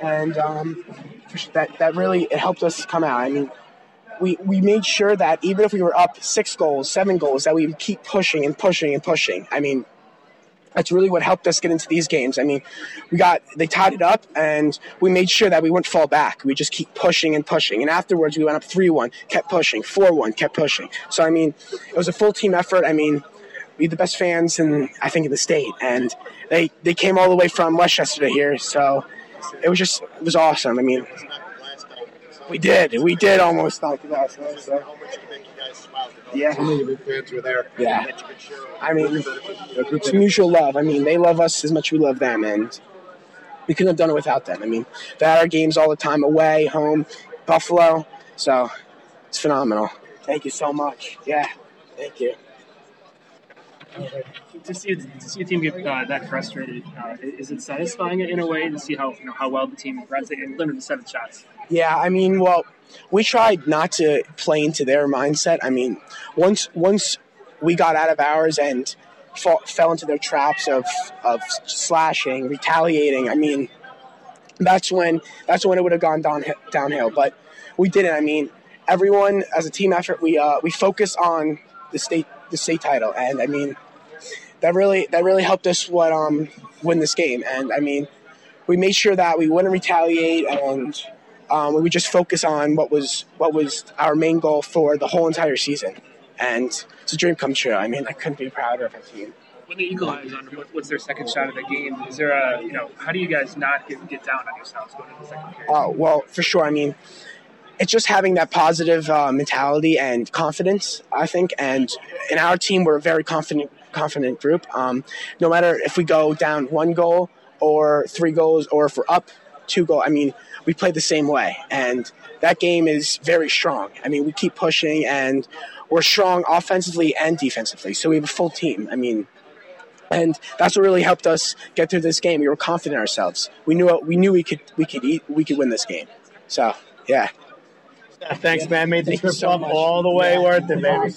and um, that that really it helped us come out. I mean, we we made sure that even if we were up six goals, seven goals, that we would keep pushing and pushing and pushing. I mean, that's really what helped us get into these games. I mean, we got they tied it up, and we made sure that we wouldn't fall back. We just keep pushing and pushing, and afterwards we went up three one, kept pushing, four one, kept pushing. So I mean, it was a full team effort. I mean, we the best fans in I think in the state, and they they came all the way from Westchester to here. So it was just it was awesome. I mean, we did we did almost knock it out. So, so. Yeah. The fans were there. Yeah. I mean, it's mutual love. I mean, they love us as much as we love them, and we couldn't have done it without them. I mean, they had our games all the time, away, home, Buffalo. So it's phenomenal. Thank you so much. Yeah. Thank you. To see, to see a team get uh, that frustrated, uh, is it satisfying in a way to see how you know how well the team runs it and limited to seven shots? Yeah, I mean, well, we tried not to play into their mindset. I mean, once once we got out of ours and fell into their traps of of slashing, retaliating. I mean, that's when that's when it would have gone down downhill. But we didn't. I mean, everyone as a team effort, we uh, we focus on the state the state title, and I mean, that really that really helped us what um win this game. And I mean, we made sure that we wouldn't retaliate and um, we would just focus on what was what was our main goal for the whole entire season, and it's a dream come true. I mean, I couldn't be prouder of our team. When they equalize on what's their second shot of the game, is there a you know how do you guys not get, get down on yourselves going into the second period? Oh well, for sure. I mean, it's just having that positive uh, mentality and confidence. I think, and in our team, we're a very confident confident group. Um, no matter if we go down one goal or three goals, or if we're up two goals, I mean we play the same way. And that game is very strong. I mean, we keep pushing and we're strong offensively and defensively. So we have a full team. I mean, and that's what really helped us get through this game. We were confident in ourselves. We knew we knew we could we could eat, we could win this game. So yeah. Thanks, man. Made the trip so up all the way yeah. worth it, baby.